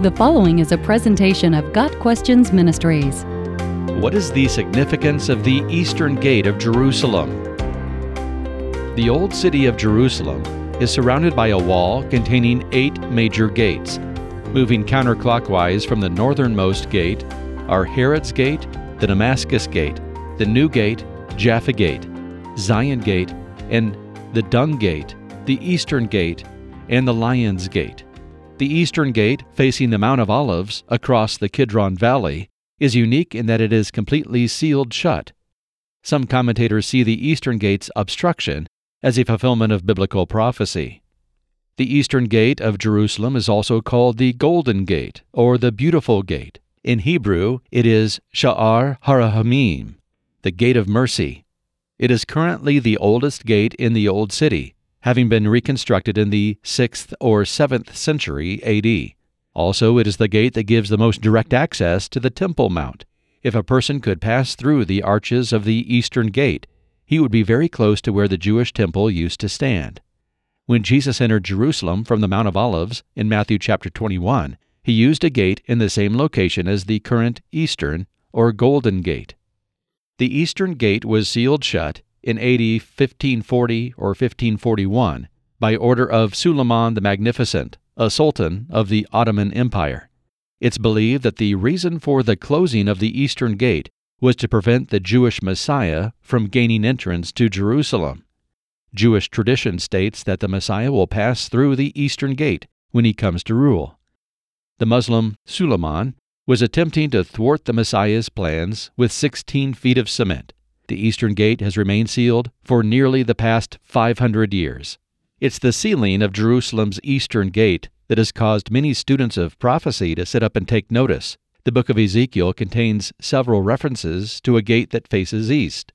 The following is a presentation of Got Questions Ministries. What is the significance of the Eastern Gate of Jerusalem? The Old City of Jerusalem is surrounded by a wall containing eight major gates. Moving counterclockwise from the northernmost gate are Herod's Gate, the Damascus Gate, the New Gate, Jaffa Gate, Zion Gate, and the Dung Gate, the Eastern Gate, and the Lion's Gate. The eastern gate, facing the Mount of Olives across the Kidron Valley, is unique in that it is completely sealed shut. Some commentators see the eastern gate's obstruction as a fulfillment of biblical prophecy. The eastern gate of Jerusalem is also called the Golden Gate or the Beautiful Gate. In Hebrew, it is Sha'ar Harahamim, the Gate of Mercy. It is currently the oldest gate in the Old City having been reconstructed in the 6th or 7th century AD. Also, it is the gate that gives the most direct access to the Temple Mount. If a person could pass through the arches of the eastern gate, he would be very close to where the Jewish temple used to stand. When Jesus entered Jerusalem from the Mount of Olives in Matthew chapter 21, he used a gate in the same location as the current eastern or golden gate. The eastern gate was sealed shut in AD 1540 or 1541 by order of Suleiman the Magnificent, a sultan of the Ottoman Empire. It's believed that the reason for the closing of the Eastern Gate was to prevent the Jewish Messiah from gaining entrance to Jerusalem. Jewish tradition states that the Messiah will pass through the Eastern Gate when he comes to rule. The Muslim Suleiman was attempting to thwart the Messiah's plans with 16 feet of cement. The eastern gate has remained sealed for nearly the past 500 years. It's the sealing of Jerusalem's eastern gate that has caused many students of prophecy to sit up and take notice. The book of Ezekiel contains several references to a gate that faces east.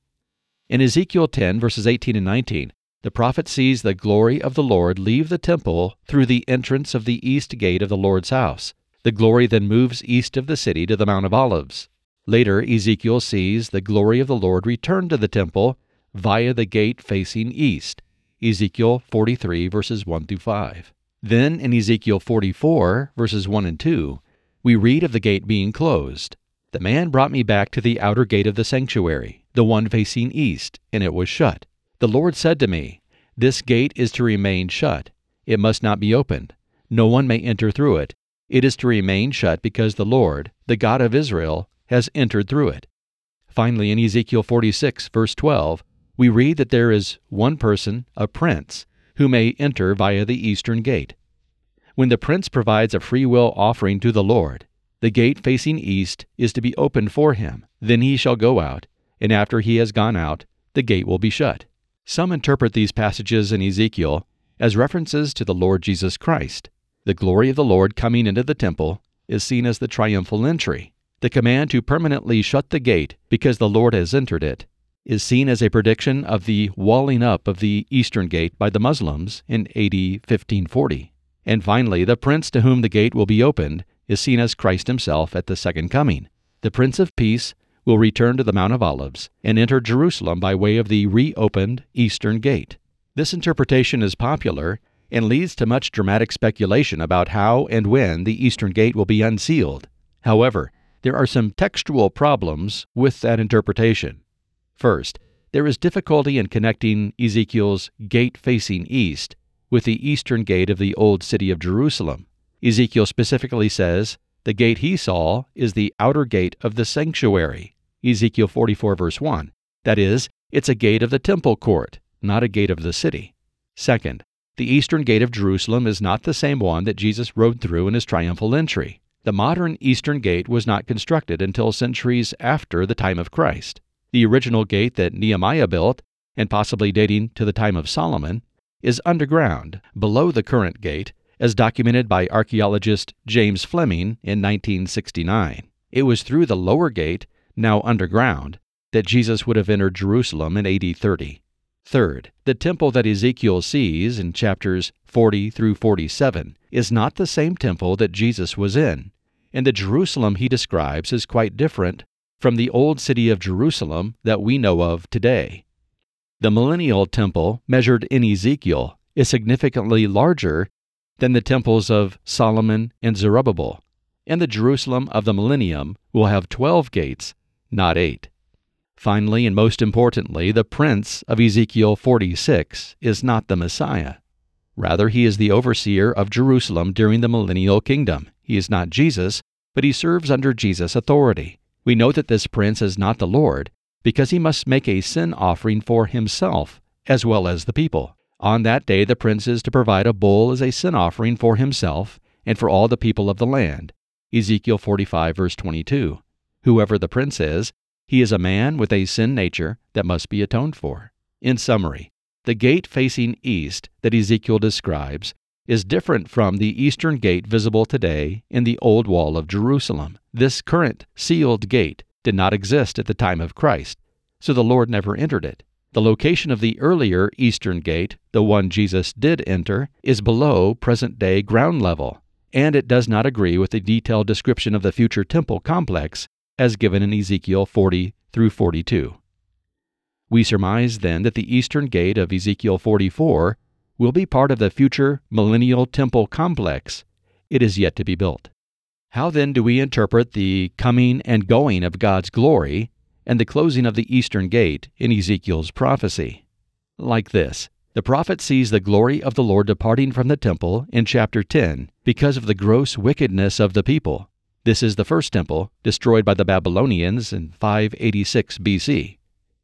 In Ezekiel 10, verses 18 and 19, the prophet sees the glory of the Lord leave the temple through the entrance of the east gate of the Lord's house. The glory then moves east of the city to the Mount of Olives. Later, Ezekiel sees the glory of the Lord return to the temple via the gate facing east. Ezekiel 43, verses 1 through 5. Then in Ezekiel 44, verses 1 and 2, we read of the gate being closed. The man brought me back to the outer gate of the sanctuary, the one facing east, and it was shut. The Lord said to me, This gate is to remain shut. It must not be opened. No one may enter through it. It is to remain shut because the Lord, the God of Israel, has entered through it. Finally, in Ezekiel 46, verse 12, we read that there is one person, a prince, who may enter via the eastern gate. When the prince provides a free will offering to the Lord, the gate facing east is to be opened for him. Then he shall go out, and after he has gone out, the gate will be shut. Some interpret these passages in Ezekiel as references to the Lord Jesus Christ. The glory of the Lord coming into the temple is seen as the triumphal entry. The command to permanently shut the gate because the Lord has entered it is seen as a prediction of the walling up of the eastern gate by the Muslims in AD 1540. And finally, the prince to whom the gate will be opened is seen as Christ himself at the second coming. The Prince of Peace will return to the Mount of Olives and enter Jerusalem by way of the reopened eastern gate. This interpretation is popular and leads to much dramatic speculation about how and when the eastern gate will be unsealed. However, there are some textual problems with that interpretation. First, there is difficulty in connecting Ezekiel's gate facing east with the eastern gate of the old city of Jerusalem. Ezekiel specifically says, The gate he saw is the outer gate of the sanctuary. Ezekiel 44, verse 1. That is, it's a gate of the temple court, not a gate of the city. Second, the eastern gate of Jerusalem is not the same one that Jesus rode through in his triumphal entry. The modern Eastern Gate was not constructed until centuries after the time of Christ. The original gate that Nehemiah built, and possibly dating to the time of Solomon, is underground, below the current gate, as documented by archaeologist James Fleming in 1969. It was through the lower gate, now underground, that Jesus would have entered Jerusalem in AD 30. Third, the temple that Ezekiel sees in chapters 40 through 47 is not the same temple that Jesus was in, and the Jerusalem he describes is quite different from the old city of Jerusalem that we know of today. The millennial temple, measured in Ezekiel, is significantly larger than the temples of Solomon and Zerubbabel. and the Jerusalem of the millennium will have 12 gates, not 8. Finally, and most importantly, the prince of Ezekiel 46 is not the Messiah. Rather, he is the overseer of Jerusalem during the millennial kingdom. He is not Jesus, but he serves under Jesus' authority. We know that this prince is not the Lord because he must make a sin offering for himself as well as the people. On that day, the prince is to provide a bull as a sin offering for himself and for all the people of the land. Ezekiel 45, verse 22. Whoever the prince is, he is a man with a sin nature that must be atoned for. In summary, the gate facing east that Ezekiel describes is different from the eastern gate visible today in the old wall of Jerusalem. This current sealed gate did not exist at the time of Christ, so the Lord never entered it. The location of the earlier eastern gate, the one Jesus did enter, is below present day ground level, and it does not agree with the detailed description of the future temple complex as given in Ezekiel 40 through 42. We surmise then that the eastern gate of Ezekiel 44 will be part of the future millennial temple complex. It is yet to be built. How then do we interpret the coming and going of God's glory and the closing of the eastern gate in Ezekiel's prophecy? Like this The prophet sees the glory of the Lord departing from the temple in chapter 10 because of the gross wickedness of the people. This is the first temple, destroyed by the Babylonians in 586 BC.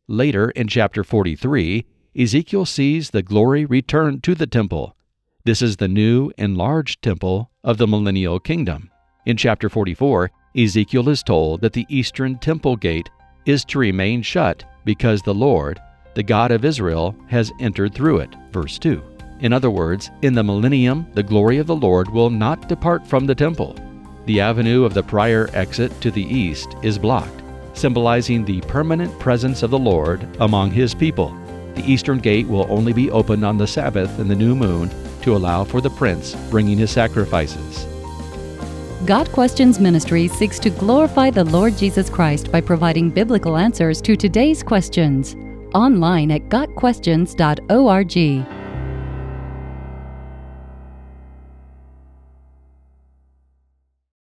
Later, in chapter 43, Ezekiel sees the glory return to the temple. This is the new, enlarged temple of the millennial kingdom. In chapter 44, Ezekiel is told that the eastern temple gate is to remain shut because the Lord, the God of Israel, has entered through it. Verse 2. In other words, in the millennium, the glory of the Lord will not depart from the temple. The avenue of the prior exit to the east is blocked symbolizing the permanent presence of the Lord among his people. The eastern gate will only be opened on the Sabbath and the new moon to allow for the prince bringing his sacrifices. Got Questions Ministry seeks to glorify the Lord Jesus Christ by providing biblical answers to today's questions. Online at GotQuestions.org.